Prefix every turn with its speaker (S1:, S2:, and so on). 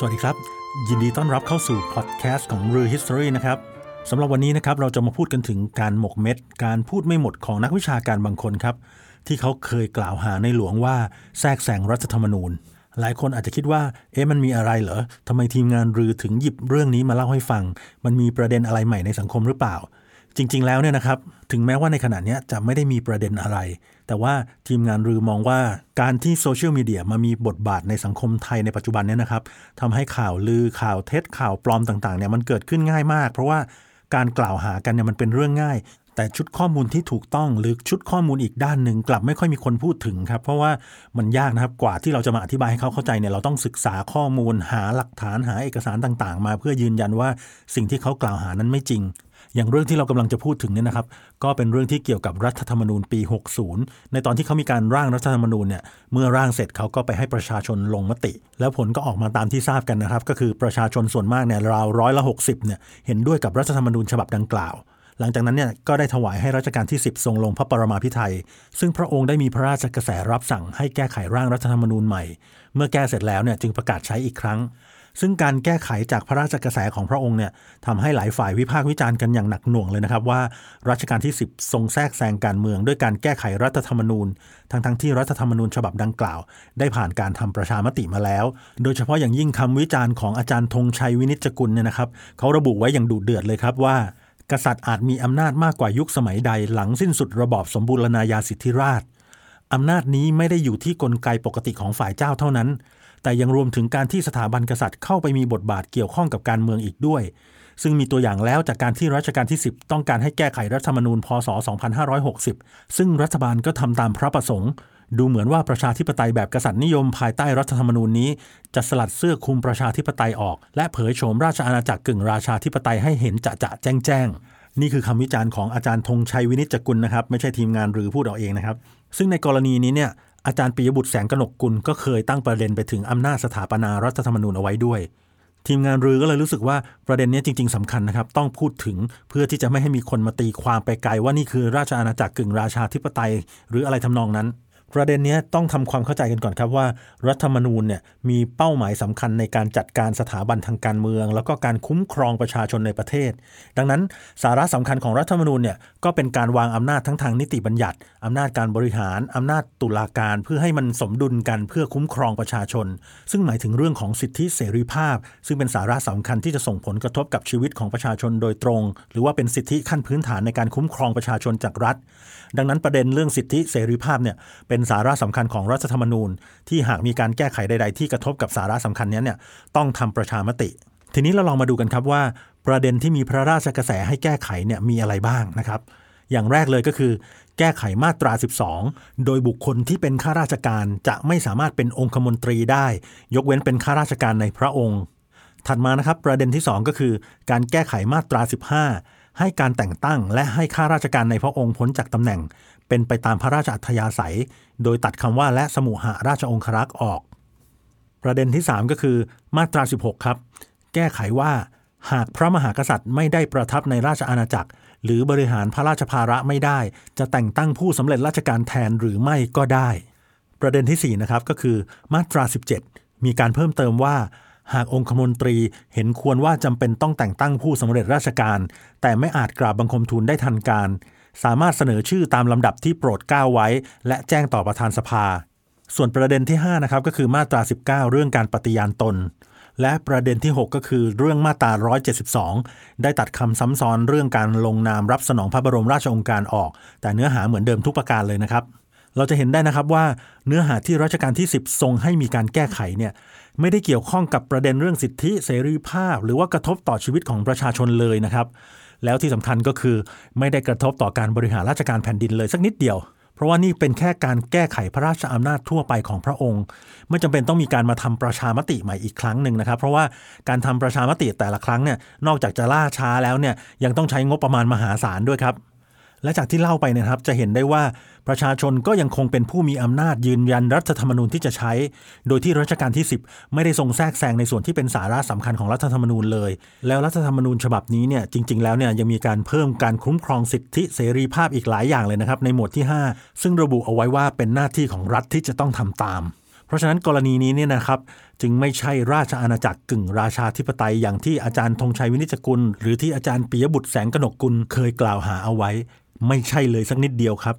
S1: สวัสดีครับ ยินดีต้อนรับเข้าสู่พอดแคสต์ของรือ History นะครับสำหรับวันนี้นะครับเราจะมาพูดกันถึงการหมกเม็ด การพูดไม่หมดของนักวิชาการบางคนครับ ที่เขาเคยกล่าวหาในหลวงว่าแทรกแซงรัฐธรรมนูญ หลายคนอาจจะคิดว่า เอ๊ะมันมีอะไรเหรอทำไมทีมงานรือถึงหยิบเรื่องนี้มาเล่าให้ฟัง มันมีประเด็นอะไรใหม่ในสังคมหรือเปล่า จริง ๆ แล้วเนี่ยนะครับ ถึงแม้ว่าในขณะนี้จะไม่ได้มีประเด็นอะไร แต่ว่าทีมงานรือมองว่าการที่โซเชียลมีเดียมามีบทบาทในสังคมไทยในปัจจุบันเนี่ยนะครับทำให้ข่าวลือข่าวเท็จข่าวปลอมต่างๆเนี่ยมันเกิดขึ้นง่ายมาก เพราะว่าการกล่าวหากันเนี่ยมันเป็นเรื่องง่าย แต่ชุดข้อมูลที่ถูกต้องหรือชุดข้อมูลอีกด้านหนึ่งกลับไม่ค่อยมีคนพูดถึงครับ เพราะว่ามันยากนะครับกว่าที่เราจะมาอธิบายให้เขาเข้าใจเนี่ยเราต้องศึกษาข้อมูลหาหลักฐานหาเอกสารต่างๆ มาเพื่อยืนยันว่าสิ่งที่เขากล่าวหานั้นไม่จริง อย่างเรื่องที่เรากำลังจะพูดถึงเนี่ยนะครับ ก็เป็นเรื่องที่เกี่ยวกับรัฐธรรมนูญปี 60 ในตอนที่เขามีการร่างรัฐธรรมนูญเนี่ยเมื่อร่างเสร็จเขาก็ไปให้ประชาชนลงมติ แล้วผลก็ออกมาตามที่ทราบกันนะครับ ก็คือประชาชนส่วนมากเนี่ยราวร้อยละ60เนี่ยเห็นด้วยกับรัฐธรรมนูญฉบับดังกล่าว หลังจากนั้นเนี่ยก็ได้ถวายให้รัชกาลที่ 10 ทรงลงพระปรมาภิไธยซึ่งพระองค์ได้มีพระราชกระแสรับสั่งให้แก้ไขร่างรัฐธรรมนูญใหม่ เมื่อแก้เสร็จแล้วเนี่ยจึงประกาศใช้อีกครั้ง ซึ่งการแก้ไขจากพระราชกระแสของพระองค์เนี่ยทำให้หลายฝ่ายวิพากษ์วิจารณ์กันอย่างหนักหน่วงเลยนะครับ ว่ารัชกาลที่ 10 ทรงแทรกแซงการเมืองด้วยการแก้ไขรัฐธรรมนูญ ทั้งทั้งที่รัฐธรรมนูญฉบับดังกล่าว ได้ผ่านการทำประชามติมาแล้ว โดยเฉพาะอย่างยิ่งคำวิจารณ์ของอาจารย์ธงชัยวินิจกุลเนี่ยนะครับเขาระบุไว้อย่างดุเดือดเลยครับว่ากษัตริย์อาจมีอำนาจมากกว่ายุคสมัยใดหลังสิ้นสุดระบอบสมบูรณาญาสิทธิราชอำนาจนี้ไม่ได้อยู่ที่กลไกปกติของฝ่ายเจ้าเท่านั้น แต่ยังรวมถึงการที่สถาบันกษัตริย์เข้าไปมีบทบาทเกี่ยวข้องกับการเมืองอีกด้วย ซึ่งมีตัวอย่างแล้วจากการที่รัชกาลที่ 10 ต้องการให้แก้ไขรัฐธรรมนูญพศ 2560 ซึ่งรัฐบาลก็ทำตามพระประสงค์ ดูเหมือนว่าประชาธิปไตยแบบกษัตริย์นิยมภายใต้รัฐธรรมนูญนี้ จะสลัดเสื้อคลุมประชาธิปไตยออก และเผยโฉมราชอาณาจักรกึ่งราชาธิปไตยให้เห็นจะจะแจ้งแจ้งนี่คือคำวิจารณ์ของอาจารย์ธงชัยวินิจจกุลนะครับ ไม่ใช่ทีมงานหรือพูดเอาเองนะครับ ซึ่งในกรณีนี้เนี่ย อาจารย์ปิยบุตรแสงกนกกุลก็เคยตั้งประเด็นไปถึงอำนาจสถาปนารัฐธรรมนูญเอาไว้ด้วย ทีมงานรือก็เลยรู้สึกว่าประเด็นนี้จริง ๆสำคัญนะครับ ต้องพูดถึงเพื่อที่จะไม่ให้มีคนมาตีความไปไกลว่านี่คือราชอาณาจักรกึ่งราชาธิปไตย หรืออะไรทำนองนั้น ประเด็นนี้ต้องทำความเข้าใจกันก่อนครับว่า รัฐธรรมนูญเนี่ยมีเป้าหมายสำคัญในการจัดการสถาบันทางการเมือง แล้วก็การคุ้มครองประชาชนในประเทศ ดังนั้นสาระสำคัญของรัฐธรรมนูญเนี่ยก็เป็นการวางอำนาจทั้งทางนิติบัญญัติอำนาจการบริหารอำนาจตุลาการ เพื่อให้มันสมดุลกันเพื่อคุ้มครองประชาชน ซึ่งหมายถึงเรื่องของสิทธิเสรีภาพ ซึ่งเป็นสาระสำคัญที่จะส่งผลกระทบกับชีวิตของประชาชนโดยตรง หรือว่าเป็นสิทธิขั้นพื้นฐานในการคุ้มครองประชาชนจากรัฐ ดังนั้นประเด็นเรื่องสิทธิเสรีภาพเนี่ยเป็นสาระสำคัญของรัฐธรรมนูญ ที่หากมีการแก้ไขใด ๆ ที่กระทบกับสาระสำคัญนี้เนี่ยต้องทำประชามติ ทีนี้เราลองมาดูกันครับว่า ประเด็นที่มีพระราชกระแสให้แก้ไขเนี่ยมีอะไรบ้างนะครับอย่างแรกเลยก็คือ แก้ไขมาตรา 12 โดยบุคคลที่เป็นข้าราชการจะไม่สามารถเป็นองคมนตรีได้ ยกเว้นเป็นข้าราชการในพระองค์ ถัดมานะครับประเด็นที่ 2 ก็คือ การแก้ไขมาตรา 15 ให้การแต่งตั้งและให้ข้าราชการในพระองค์พ้นจากตำแหน่ง เป็นไปตามพระราชอัธยาศัย โดยตัดคำว่าและสมุหาราชองครักษ์ออก ประเด็นที่ 3 ก็คือมาตรา 16 ครับ แก้ไขว่า หากพระมหากษัตริย์ไม่ได้ประทับในราชอาณาจักร หรือบริหารพระราชภาระไม่ได้ จะแต่งตั้งผู้สำเร็จราชการแทนหรือไม่ก็ได้ ประเด็นที่4นะครับก็คือมาตรา 17 มีการเพิ่มเติมว่า หากองคมนตรีเห็นควรว่าจำเป็นต้องแต่งตั้งผู้สำเร็จราชการ แต่ไม่อาจกราบบังคมทูลได้ทันการ สามารถเสนอชื่อตามลำดับที่โปรดก้าวไว้ และแจ้งต่อประธานสภา ส่วนประเด็นที่5นะครับก็คือมาตรา 19 เรื่องการปฏิญาณตน และประเด็นที่ 6 ก็คือเรื่องมาตรา 172 ได้ตัดคำซ้ำซ้อนเรื่องการลงนามรับสนองพระบรมราชโองการออก แต่เนื้อหาเหมือนเดิมทุกประการเลยนะครับ เราจะเห็นได้นะครับว่าเนื้อหาที่รัชกาลที่ 10 ทรงให้มีการแก้ไขเนี่ยไม่ได้เกี่ยวข้องกับประเด็นเรื่องสิทธิเสรีภาพ หรือว่ากระทบต่อชีวิตของประชาชนเลยนะครับ แล้วที่สำคัญก็คือไม่ได้กระทบต่อการบริหารราชการแผ่นดินเลยสักนิดเดียว เพราะว่านี่เป็นแค่การแก้ไขพระราชอำนาจทั่วไปของพระองค์ ไม่จำเป็นต้องมีการมาทำประชามติใหม่อีกครั้งหนึ่งนะครับ เพราะว่าการทำประชามติแต่ละครั้งเนี่ยนอกจากจะล่าช้าแล้วเนี่ยยังต้องใช้งบประมาณมหาศาลด้วยครับ และจากที่เล่าไปนะครับจะเห็นได้ว่าประชาชนก็ยังคงเป็นผู้มีอำนาจยืนยันรัฐธรรมนูญที่จะใช้ โดยที่รัชกาลที่ 10 ไม่ได้ทรงแทรกแซงในส่วนที่เป็นสาระสำคัญของรัฐธรรมนูญเลย แล้วรัฐธรรมนูญฉบับนี้เนี่ยจริง ๆ แล้วเนี่ยยังมีการเพิ่มการคุ้มครองสิทธิเสรีภาพอีกหลายอย่างเลยนะครับในหมวดที่ 5 ซึ่งระบุเอาไว้ว่าเป็นหน้าที่ของรัฐที่จะต้องทำตาม เพราะฉะนั้นกรณีนี้เนี่ยนะครับจึงไม่ใช่ราชอาณาจักรกึ่งราชาธิปไตยอย่างที่อาจารย์ธงชัยวินิจกุล หรือที่อาจารย์ปิยบุตรแสงกนกกุลเคยกล่าวหาเอาไว้ ไม่ใช่เลยสักนิดเดียวครับ